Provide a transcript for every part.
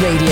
Radio,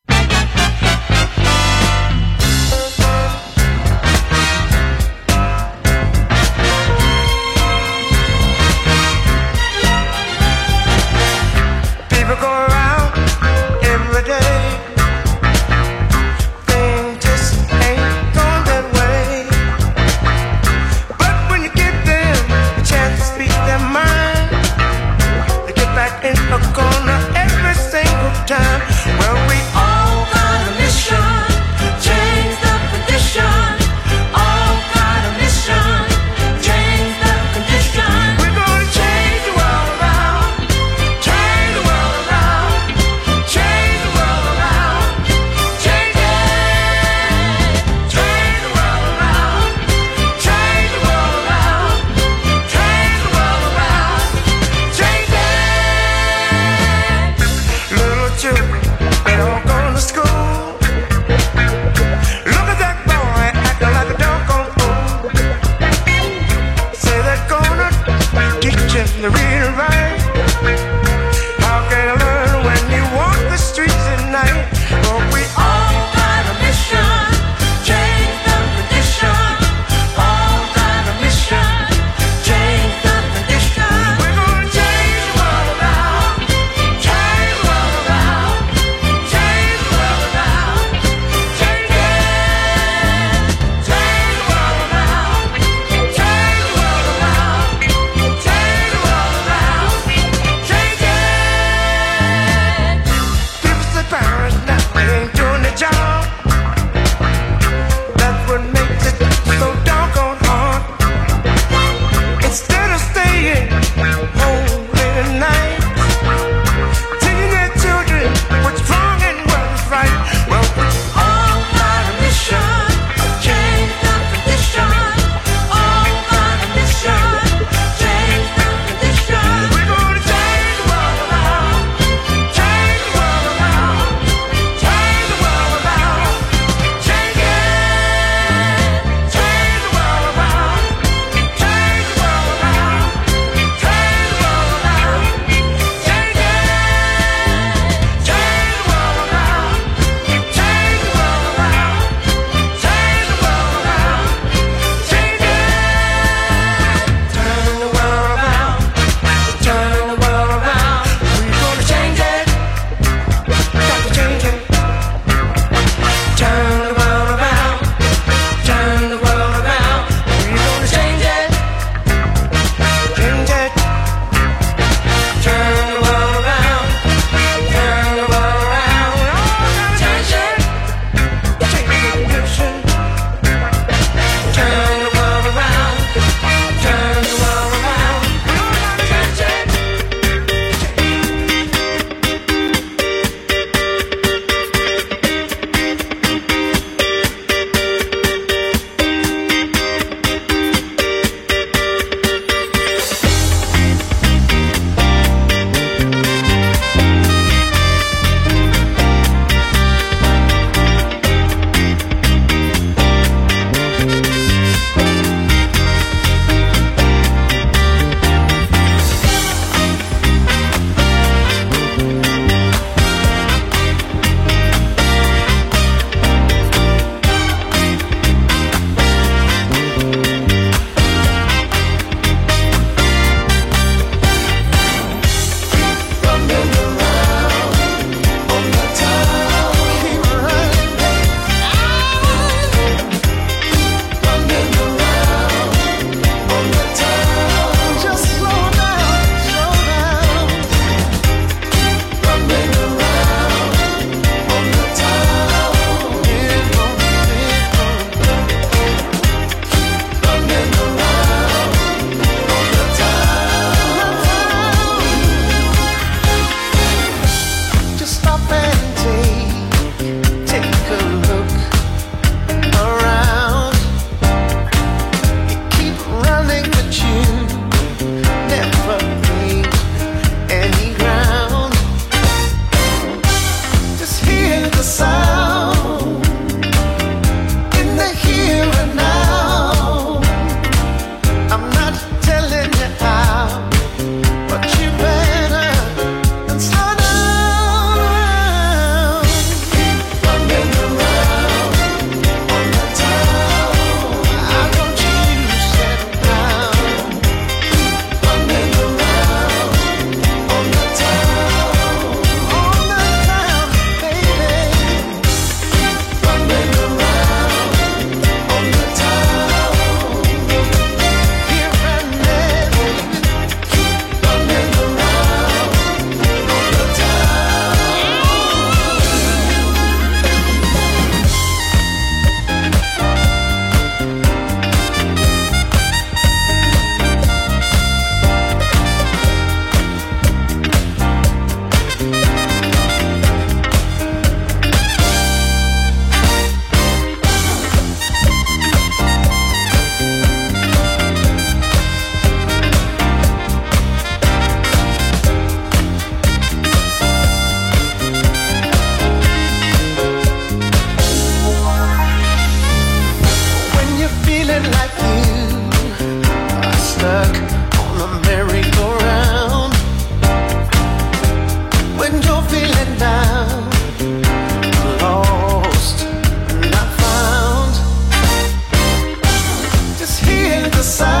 sun.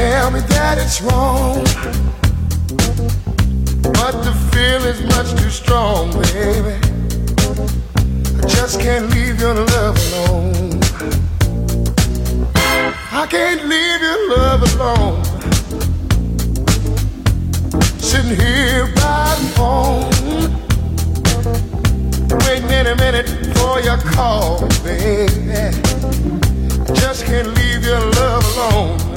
tell me that it's wrong. But the feeling's much too strong, baby. I just can't leave your love alone. I can't leave your love alone. Sitting here by the phone, waiting any minute for your call, baby. I just can't leave your love alone.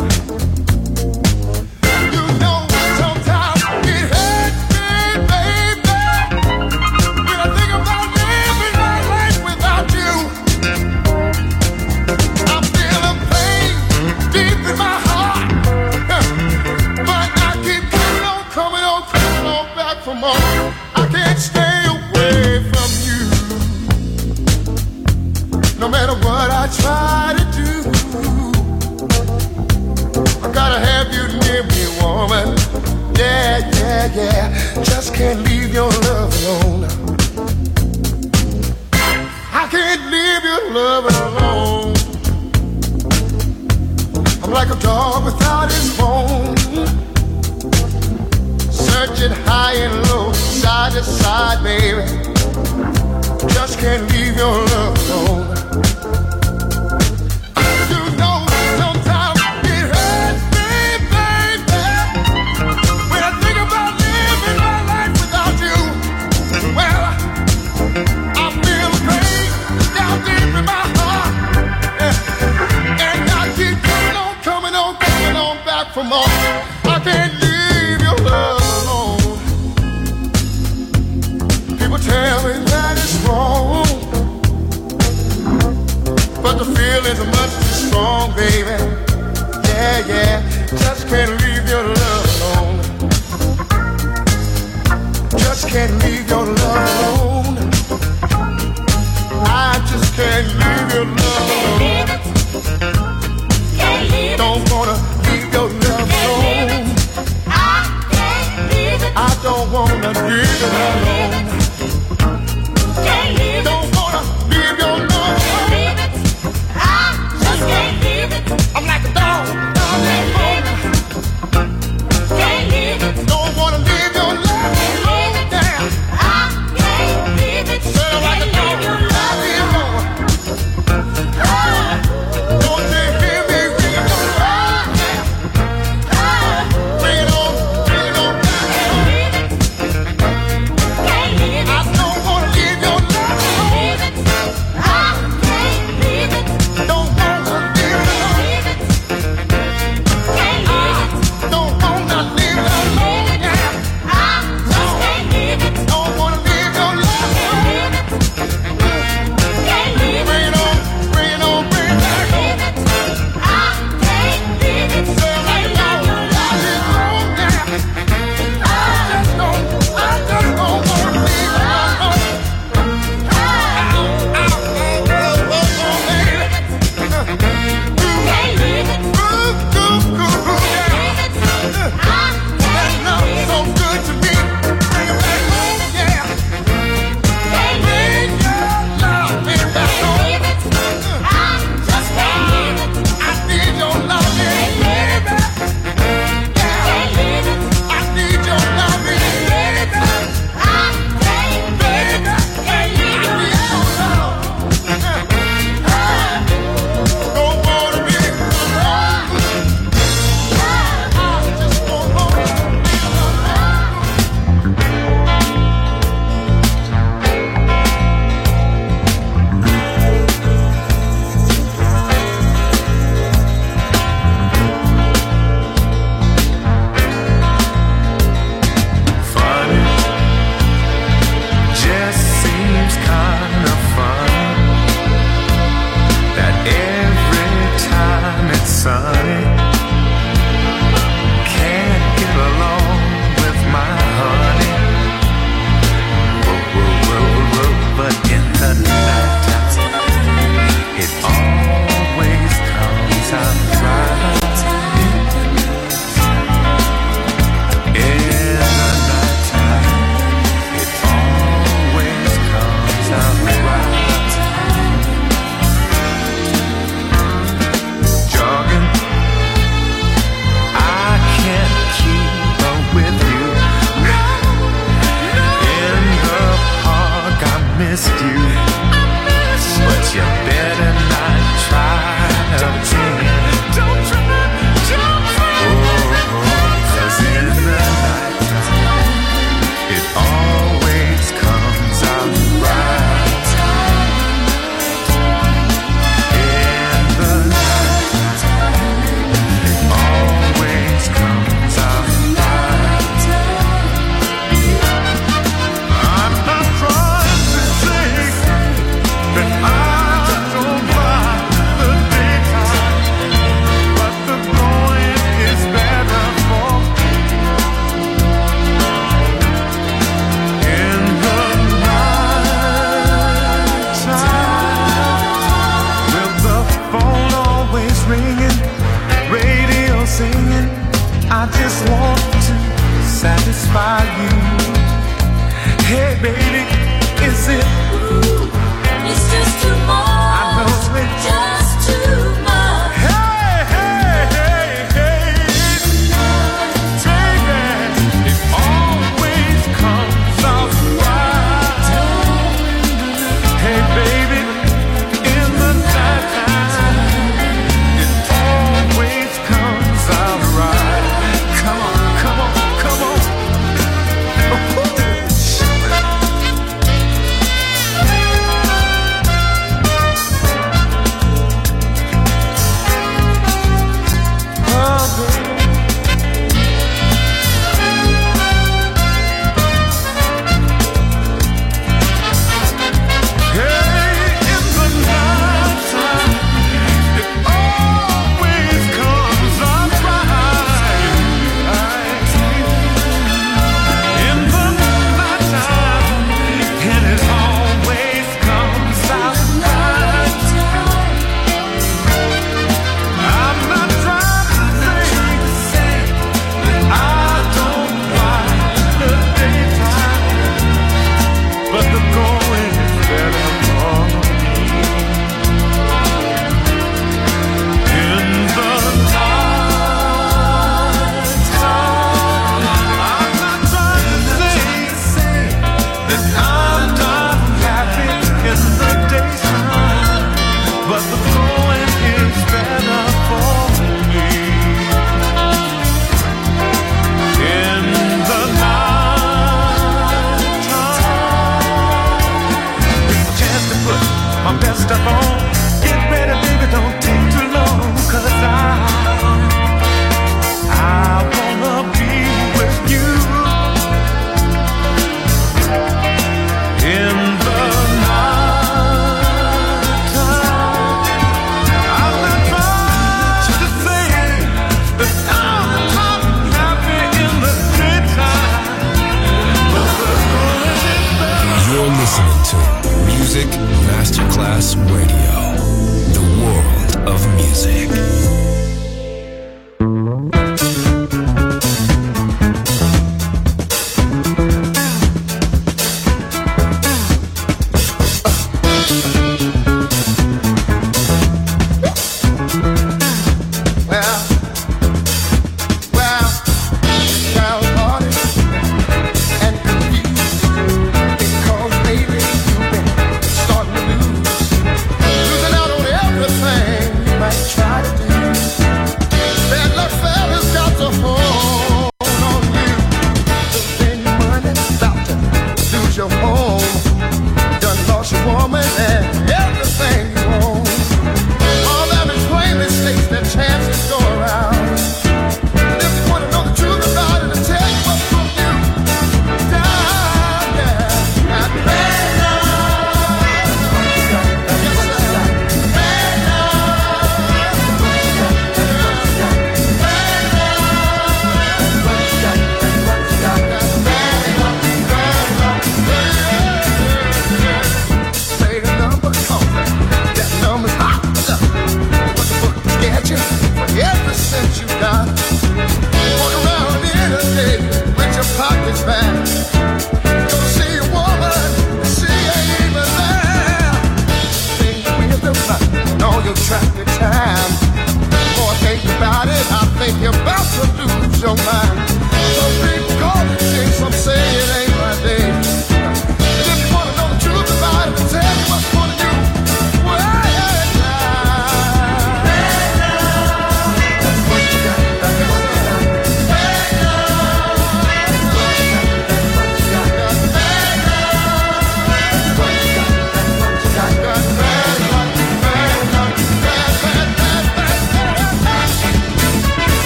not get along.